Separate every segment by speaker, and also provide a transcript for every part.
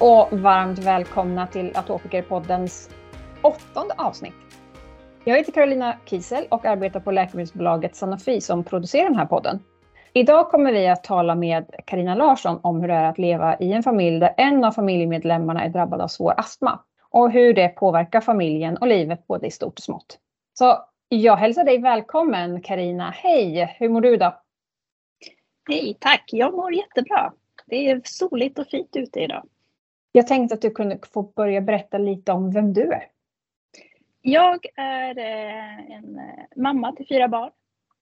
Speaker 1: Och varmt välkomna till Atopikerpoddens åttonde avsnitt. Jag heter Carolina Kiesel och arbetar på läkemedelsbolaget Sanofi som producerar den här podden. Idag kommer vi att tala med Karina Larsson om hur det är att leva i en familj där en av familjemedlemmarna är drabbad av svår astma och hur det påverkar familjen och livet både i stort och smått. Så jag hälsar dig välkommen Karina. Hej! Hur mår du idag?
Speaker 2: Hej, tack. Jag mår jättebra. Det är soligt och fint ute idag.
Speaker 1: Jag tänkte att du kunde få börja berätta lite om vem du är.
Speaker 2: Jag är eh, en eh, mamma till fyra barn.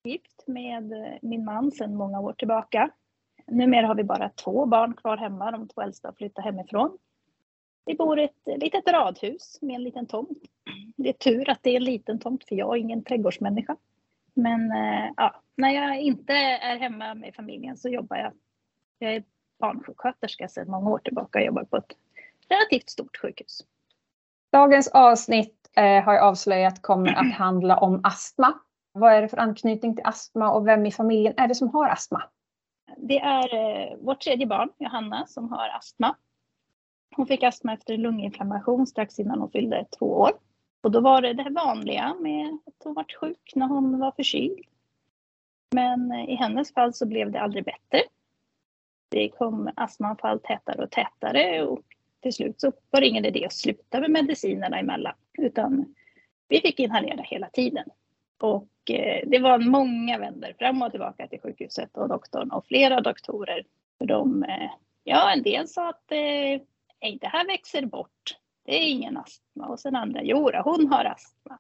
Speaker 2: Gift med eh, min man sedan många år tillbaka. Numera har vi bara två barn kvar hemma. De två äldsta har flyttat hemifrån. Vi bor i ett litet radhus med en liten tomt. Det är tur att det är en liten tomt för jag är ingen trädgårdsmänniska. Men ja, när jag inte är hemma med familjen så jobbar jag. Jag är barnsjuksköterska sedan många år tillbaka och jobbar på ett relativt stort sjukhus.
Speaker 1: Dagens avsnitt eh, har jag avslöjat kommer att handla om astma. Vad är det för anknytning till astma och vem i familjen är det som har astma?
Speaker 2: Det är eh, vårt tredje barn, Johanna, som har astma. Hon fick astma efter en lunginflammation strax innan hon fyllde två år. Och då var det det vanliga med att hon var sjuk när hon var förkyld. Men eh, i hennes fall så blev det aldrig bättre. Det kom astmaanfall tätare och tätare och till slut så var det ingen idé att sluta med medicinerna emellan. Utan vi fick inhalera hela tiden. Och eh, det var många vändor fram och tillbaka till sjukhuset och doktorn och flera doktorer. För de, eh, ja, en del sa att eh, det här växer bort. Det är ingen astma. Och sen andra, jo hon har astma.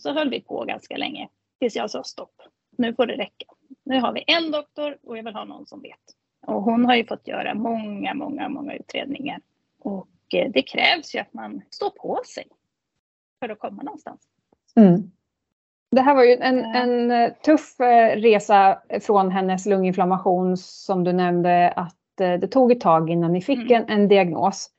Speaker 2: Så höll vi på ganska länge tills jag sa stopp. Nu får det räcka. Nu har vi en doktor och jag vill ha någon som vet. Och hon har ju fått göra många, många, många utredningar. Och eh, det krävs ju att man står på sig för att komma någonstans. Mm.
Speaker 1: Det här var ju en, en eh, tuff eh, resa från hennes lunginflammation som du nämnde att det tog ett tag innan ni fick mm. en, en diagnos.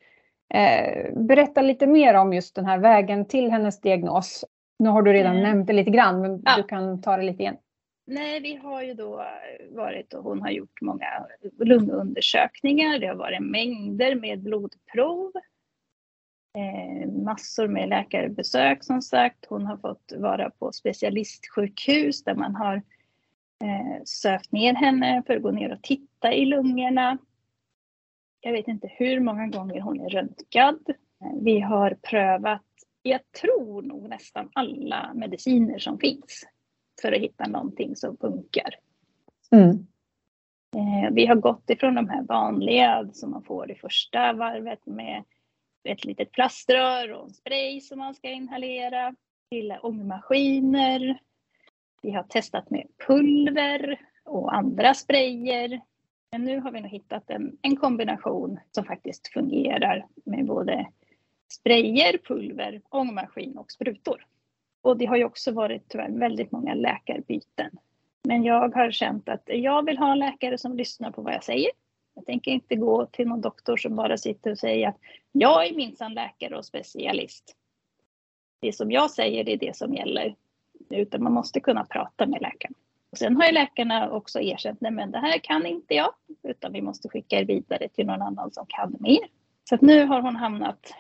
Speaker 1: Berätta lite mer om just den här vägen till hennes diagnos. Nu har du redan mm. nämnt det lite grann, men ja. du kan ta det lite igen.
Speaker 2: Nej, vi har ju då eh, varit och hon har gjort många lungundersökningar. Det har varit mängder med blodprov. Eh, massor med läkarbesök som sagt. Hon har fått vara på specialistsjukhus där man har eh, sövt ner henne för att gå ner och titta i lungorna. Jag vet inte hur många gånger hon är röntgad. Eh, vi har prövat, jag tror nog nästan alla mediciner som finns för att hitta någonting som funkar. Mm. Eh, vi har gått ifrån de här vanliga som man får i första varvet med ett litet plaströr och en spray som man ska inhalera till ångmaskiner. Vi har testat med pulver och andra sprayer. Men nu har vi nog hittat en, en kombination som faktiskt fungerar med både sprayer, pulver, ångmaskin och sprutor. Och det har ju också varit tyvärr väldigt många läkarbyten. Men jag har känt att jag vill ha en läkare som lyssnar på vad jag säger. Jag tänker inte gå till någon doktor som bara sitter och säger att jag är minsann läkare och specialist. Det som jag säger det är det som gäller. Utan man måste kunna prata med läkaren. Och sen har ju läkarna också erkänt, nej men det här kan inte jag. Utan vi måste skicka er vidare till någon annan som kan mer. Så att nu har hon hamnat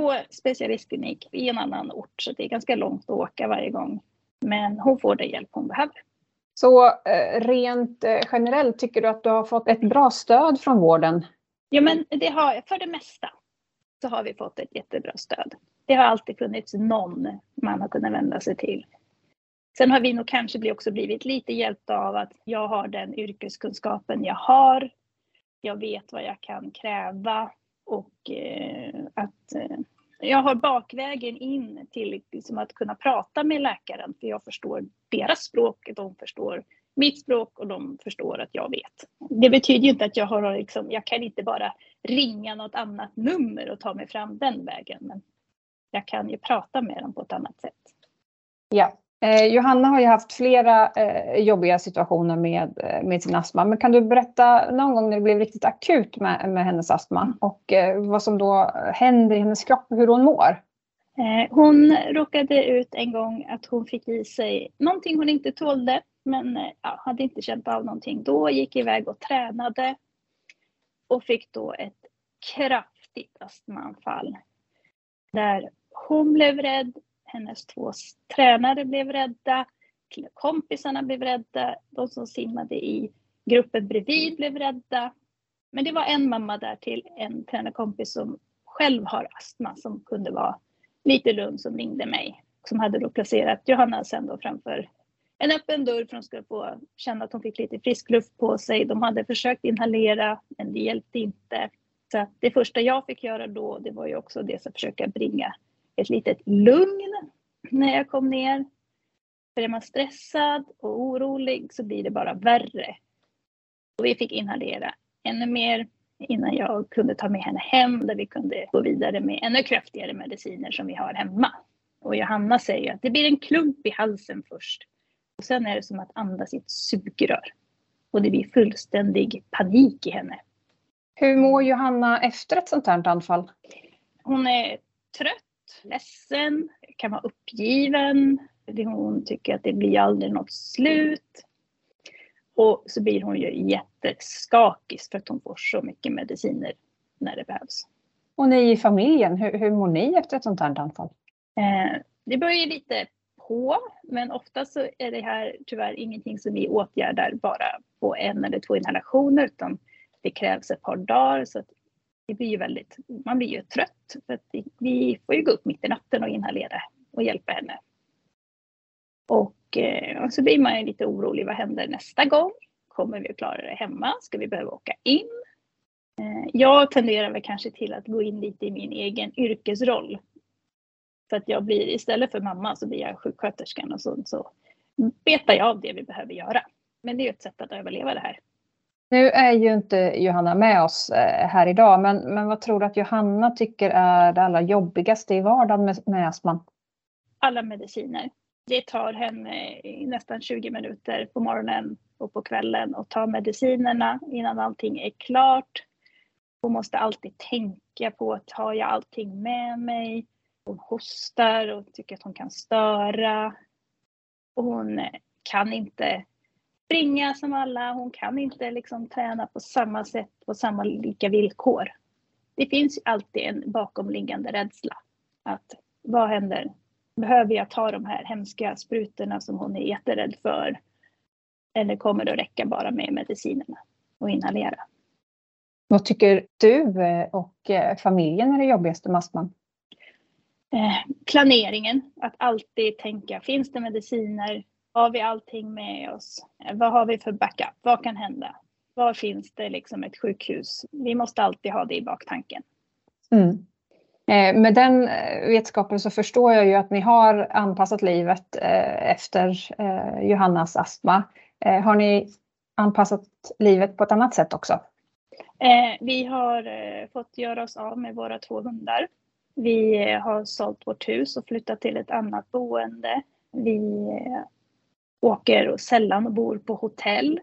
Speaker 2: på specialistklinik i en annan ort så det är ganska långt att åka varje gång. Men hon får den hjälp hon behöver.
Speaker 1: Så eh, rent eh, generellt tycker du att du har fått ett bra stöd från vården?
Speaker 2: Ja men det har för det mesta så har vi fått ett jättebra stöd. Det har alltid funnits någon man har kunnat vända sig till. Sen har vi nog kanske också blivit lite hjälpta av att jag har den yrkeskunskapen jag har. Jag vet vad jag kan kräva och eh, att eh, jag har bakvägen in till liksom att kunna prata med läkaren för jag förstår deras språk, de förstår mitt språk och de förstår att jag vet. Det betyder ju inte att jag har liksom, jag kan inte bara ringa något annat nummer och ta mig fram den vägen. Men jag kan ju prata med dem på ett annat sätt.
Speaker 1: Ja, Eh, Johanna har ju haft flera eh, jobbiga situationer med, eh, med sin astma. Men kan du berätta någon gång när det blev riktigt akut med, med hennes astma och eh, vad som då händer i hennes kropp och hur hon mår?
Speaker 2: Eh, hon råkade ut en gång att hon fick i sig någonting hon inte tålde men eh, ja, hade inte känt av någonting då, gick iväg och tränade och fick då ett kraftigt astmaanfall. Där hon blev rädd, hennes två tränare blev rädda, kompisarna blev rädda, de som simmade i gruppen bredvid blev rädda. Men det var en mamma där till en tränarkompis som själv har astma som kunde vara lite lugn som ringde mig. Som hade då placerat Johanna sen då framför en öppen dörr för att hon skulle få känna att hon fick lite frisk luft på sig. De hade försökt inhalera men det hjälpte inte. Så det första jag fick göra då det var ju också det att försöka bringa ett litet lugn när jag kom ner. För är man stressad och orolig så blir det bara värre. Och vi fick inhalera ännu mer innan jag kunde ta med henne hem där vi kunde gå vidare med ännu kraftigare mediciner som vi har hemma. Och Johanna säger att det blir en klump i halsen först. Och sen är det som att andas i ett sugrör. Och det blir fullständig panik i henne.
Speaker 1: Hur mår Johanna efter ett sånt här anfall?
Speaker 2: Hon är trött, ledsen, kan vara uppgiven. Hon tycker att det blir aldrig något slut. Och så blir hon ju jätteskakig för att hon får så mycket mediciner när det behövs.
Speaker 1: Och ni i familjen, hur, hur mår ni efter ett sånt här anfall?
Speaker 2: Eh, det ju lite på, men ofta så är det här tyvärr ingenting som vi åtgärdar bara på en eller två inhalationer utan det krävs ett par dagar så att det blir ju väldigt, man blir ju trött för att vi får ju gå upp mitt i natten och inhalera och hjälpa henne. Och, eh, och så blir man ju lite orolig, vad händer nästa gång? Kommer vi att klara det hemma? Ska vi behöva åka in? Eh, jag tenderar väl kanske till att gå in lite i min egen yrkesroll. För att jag blir, istället för mamma så blir jag sjuksköterskan och sånt så betar jag av det vi behöver göra. Men det är ju ett sätt att överleva det här.
Speaker 1: Nu är ju inte Johanna med oss eh, här idag, men, men vad tror du att Johanna tycker är det allra jobbigaste i vardagen med, med astman?
Speaker 2: Alla mediciner. Det tar henne nästan 20 minuter på morgonen och på kvällen att ta medicinerna innan allting är klart. Hon måste alltid tänka på att har jag allting med mig? Hon hostar och tycker att hon kan störa. Och hon kan inte springa som alla. Hon kan inte liksom träna på samma sätt, på samma lika villkor. Det finns alltid en bakomliggande rädsla. Att vad händer? Behöver jag ta de här hemska sprutorna som hon är jätterädd för? Eller kommer det att räcka bara med medicinerna och inhalera?
Speaker 1: Vad tycker du eh, och eh, familjen är det jobbigaste med astman?
Speaker 2: Eh, planeringen, att alltid tänka, finns det mediciner? Har vi allting med oss? Vad har vi för backup? Vad kan hända? Var finns det liksom ett sjukhus? Vi måste alltid ha det i baktanken.
Speaker 1: Mm. Eh, med den eh, vetskapen så förstår jag ju att ni har anpassat livet eh, efter Johannas astma. Har ni anpassat livet på ett annat sätt också?
Speaker 2: Vi har fått göra oss av med våra två hundar. Vi har sålt vårt hus och flyttat till ett annat boende. Vi åker sällan och bor på hotell.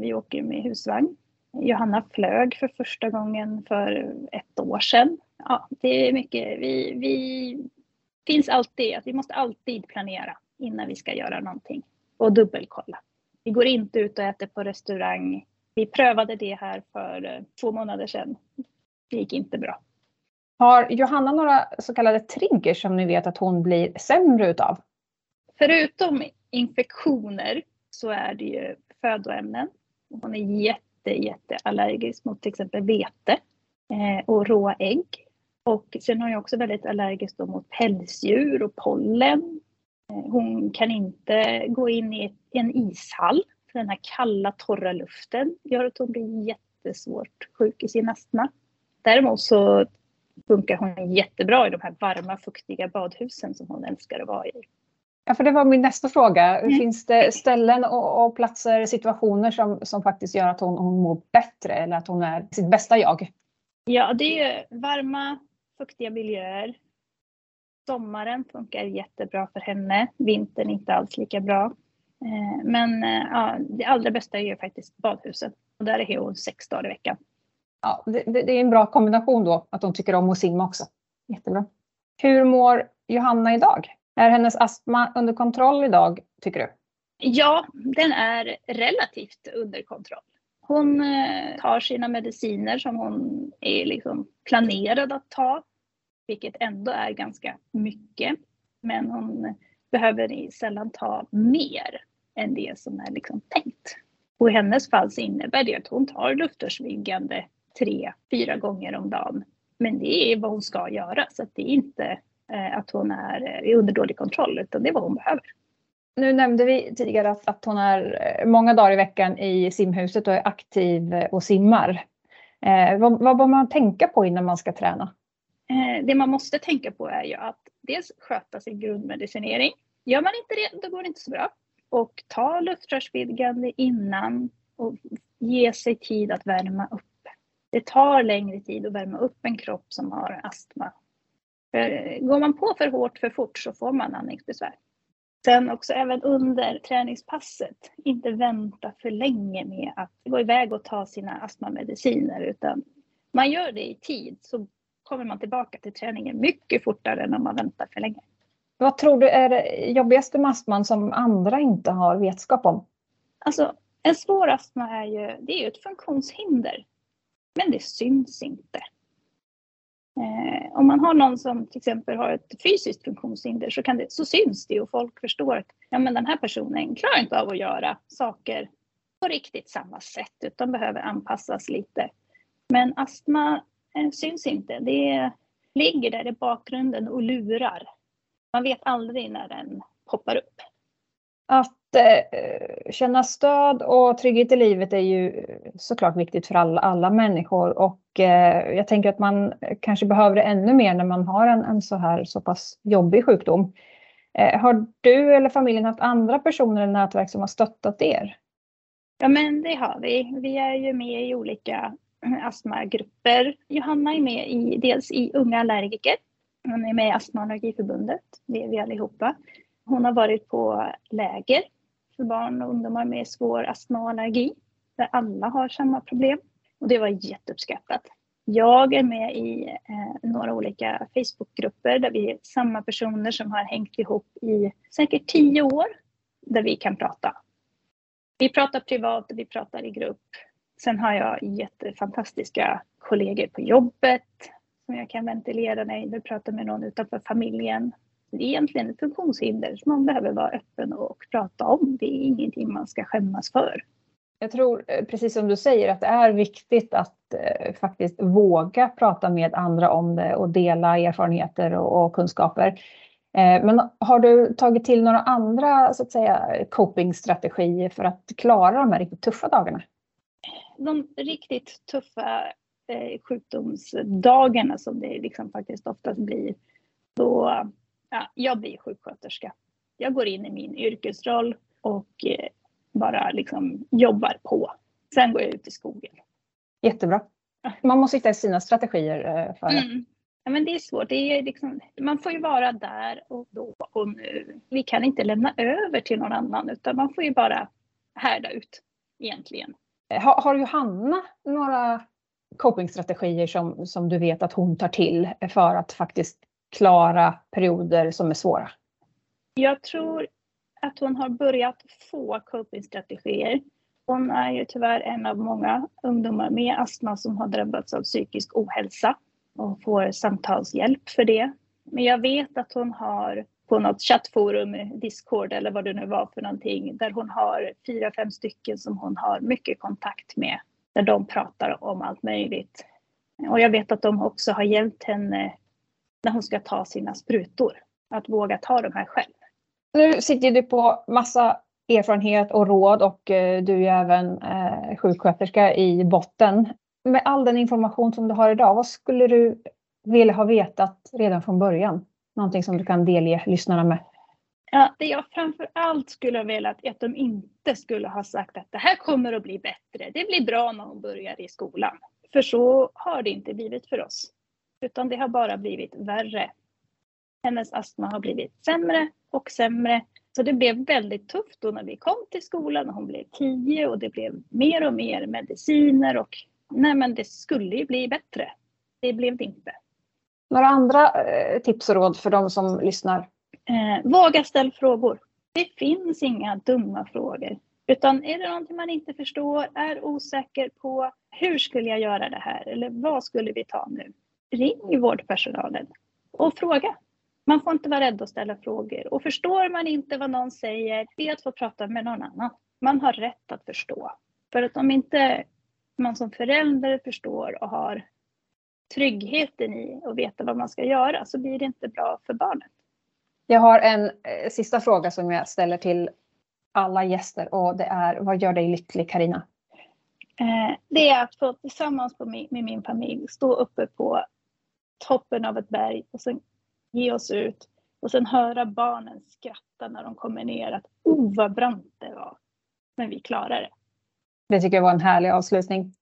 Speaker 2: Vi åker med husvagn. Johanna flög för första gången för ett år sedan. Ja, det är mycket. Vi, vi finns alltid, vi måste alltid planera innan vi ska göra någonting och dubbelkolla. Vi går inte ut och äter på restaurang. Vi prövade det här för eh, två månader sedan. Det gick inte bra.
Speaker 1: Har Johanna några så kallade triggers som ni vet att hon blir sämre utav?
Speaker 2: Förutom infektioner så är det ju födoämnen. Hon är jätte, jätteallergisk mot till exempel vete eh, och råa ägg. Och sen har jag också väldigt allergisk mot pälsdjur och pollen. Eh, hon kan inte gå in i en ishall för den här kalla torra luften gör att hon blir jättesvårt sjuk i sin astma. Däremot så funkar hon jättebra i de här varma fuktiga badhusen som hon älskar att vara i.
Speaker 1: Ja, för det var min nästa fråga. Mm. Finns det ställen och, och, platser, situationer som, som faktiskt gör att hon, hon mår bättre eller att hon är sitt bästa jag?
Speaker 2: Ja, det är varma, fuktiga miljöer. Sommaren funkar jättebra för henne. Vintern inte alls lika bra. Eh, men eh, ja, det allra bästa är ju faktiskt badhuset. Och där är hon sex dagar i veckan.
Speaker 1: Ja, det, det, är en bra kombination då, att hon tycker om att simma också. Jättebra. Hur mår Johanna idag? Är hennes astma under kontroll idag, tycker du?
Speaker 2: Ja, den är relativt under kontroll. Hon eh, tar sina mediciner som hon är liksom planerad att ta, vilket ändå är ganska mycket. Men hon behöver sällan ta mer än det som är liksom tänkt. Och i hennes fall så innebär det att hon tar luftrörsviggande tre, fyra gånger om dagen. Men det är vad hon ska göra, så det är inte att hon är eh, under dålig kontroll, utan det är vad hon behöver.
Speaker 1: Nu nämnde vi tidigare att, att hon är eh, många dagar i veckan i simhuset och är aktiv och simmar. Eh, vad, vad bör man tänka på innan man ska träna?
Speaker 2: Eh, det man måste tänka på är ju att dels sköta sin grundmedicinering. Gör man inte det, då går det inte så bra. Och ta luftrörsvidgande innan och ge sig tid att värma upp. Det tar längre tid att värma upp en kropp som har astma. För går man på för hårt för fort så får man andningsbesvär. Sen också även under träningspasset, inte vänta för länge med att gå iväg och ta sina astmamediciner utan man gör det i tid så kommer man tillbaka till träningen mycket fortare än om man väntar för länge.
Speaker 1: Vad tror du är det jobbigaste med astman som andra inte har vetskap om?
Speaker 2: Alltså, en svår astma är ju, det är ju ett funktionshinder. Men det syns inte. Eh, om man har någon som till exempel har ett fysiskt funktionshinder så, kan det, så syns det och folk förstår att ja, men den här personen klarar inte av att göra saker på riktigt samma sätt utan behöver anpassas lite. Men astma eh, syns inte. Det ligger där i bakgrunden och lurar. Man vet aldrig när den poppar upp.
Speaker 1: Att eh, känna stöd och trygghet i livet är ju såklart viktigt för alla, alla människor och eh, jag tänker att man kanske behöver det ännu mer när man har en, en så här så pass jobbig sjukdom. Eh, har du eller familjen haft andra personer i nätverk som har stöttat er?
Speaker 2: Ja men det har vi. Vi är ju med i olika eh, astmagrupper. Johanna är med i, dels i Unga allergiker. Hon är med i Astma och allergiförbundet. Det är vi allihopa. Hon har varit på läger för barn och ungdomar med svår astma och allergi. Där alla har samma problem. Och det var jätteuppskattat. Jag är med i eh, några olika Facebookgrupper där vi är samma personer som har hängt ihop i säkert tio år. Där vi kan prata. Vi pratar privat och vi pratar i grupp. Sen har jag jättefantastiska kollegor på jobbet som jag kan ventilera när jag pratar med någon utanför familjen egentligen ett funktionshinder som man behöver vara öppen och prata om. Det är ingenting man ska skämmas för.
Speaker 1: Jag tror, eh, precis som du säger, att det är viktigt att eh, faktiskt våga prata med andra om det och dela erfarenheter och, och kunskaper. Eh, men har du tagit till några andra så att säga, copingstrategier för att klara de här riktigt tuffa dagarna?
Speaker 2: De riktigt tuffa eh, sjukdomsdagarna som det liksom faktiskt oftast blir, då ja, jag blir sjuksköterska. Jag går in i min yrkesroll och eh, bara liksom jobbar på. Sen går jag ut i skogen.
Speaker 1: Jättebra. Man måste hitta sina strategier eh, för det. Mm.
Speaker 2: Ja, men det är svårt. Det är liksom, man får ju vara där och då och nu. Vi kan inte lämna över till någon annan utan man får ju bara härda ut egentligen.
Speaker 1: Har, har Johanna några copingstrategier som, som du vet att hon tar till för att faktiskt klara perioder som är svåra?
Speaker 2: Jag tror att hon har börjat få copingstrategier. Hon är ju tyvärr en av många ungdomar med astma som har drabbats av psykisk ohälsa och får samtalshjälp för det. Men jag vet att hon har på något chattforum, Discord eller vad det nu var för någonting, där hon har fyra, fem stycken som hon har mycket kontakt med, där de pratar om allt möjligt. Och jag vet att de också har hjälpt henne när hon ska ta sina sprutor. Att våga ta de här själv.
Speaker 1: Nu sitter du på massa erfarenhet och råd och eh, du är även eh, sjuksköterska i botten. Med all den information som du har idag, vad skulle du vilja ha vetat redan från början? Någonting som du kan delge lyssnarna med?
Speaker 2: Ja, det jag framför allt skulle ha velat är att de inte skulle ha sagt att det här kommer att bli bättre. Det blir bra när hon börjar i skolan. För så har det inte blivit för oss. Utan det har bara blivit värre. Hennes astma har blivit sämre och sämre. Så det blev väldigt tufft då när vi kom till skolan och hon blev tio och det blev mer och mer mediciner och nej men det skulle ju bli bättre. Det blev det inte.
Speaker 1: Några andra eh, tips och råd för de som lyssnar?
Speaker 2: Eh, våga ställa frågor. Det finns inga dumma frågor. Utan är det någonting man inte förstår, är osäker på hur skulle jag göra det här eller vad skulle vi ta nu? Ring vårdpersonalen och fråga. Man får inte vara rädd att ställa frågor och förstår man inte vad någon säger, be att få prata med någon annan. Man har rätt att förstå. För att om inte man som förälder förstår och har tryggheten i att veta vad man ska göra så blir det inte bra för barnet.
Speaker 1: Jag har en eh, sista fråga som jag ställer till alla gäster och det är vad gör dig lycklig Karina?
Speaker 2: Eh, det är att få tillsammans med min familj stå uppe på toppen av ett berg och sen ge oss ut och sen höra barnen skratta när de kommer ner att oh vad brant det var. Men vi klarar det.
Speaker 1: Det tycker jag var en härlig avslutning.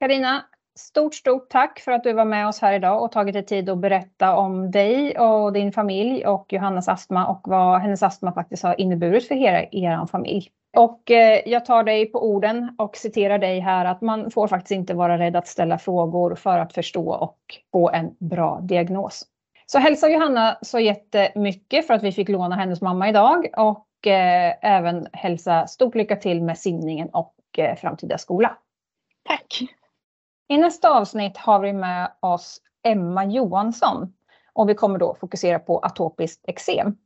Speaker 1: Karina, stort, stort tack för att du var med oss här idag och tagit dig tid att berätta om dig och din familj och Johannas astma och vad hennes astma faktiskt har inneburit för hela er familj. Och eh, jag tar dig på orden och citerar dig här att man får faktiskt inte vara rädd att ställa frågor för att förstå och få en bra diagnos. Så hälsa Johanna så jättemycket för att vi fick låna hennes mamma idag och eh, även hälsa stort lycka till med simningen och eh, framtida skola.
Speaker 2: Tack!
Speaker 1: I nästa avsnitt har vi med oss Emma Johansson och vi kommer då fokusera på atopiskt eksem.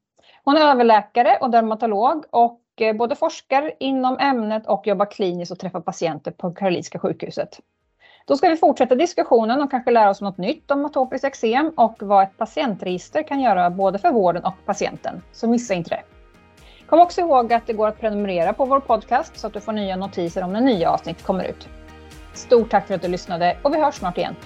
Speaker 1: Hon är överläkare och dermatolog och Eh, både forskar inom ämnet och jobbar kliniskt och träffar patienter på Karolinska sjukhuset. Då ska vi fortsätta diskussionen och kanske lära oss något nytt om atopiskt eksem och vad ett patientregister kan göra både för vården och patienten. Så missa inte det. Kom också ihåg att det går att prenumerera på vår podcast så att du får nya notiser om när nya avsnitt kommer ut. Stort tack för att du lyssnade och vi hörs snart igen.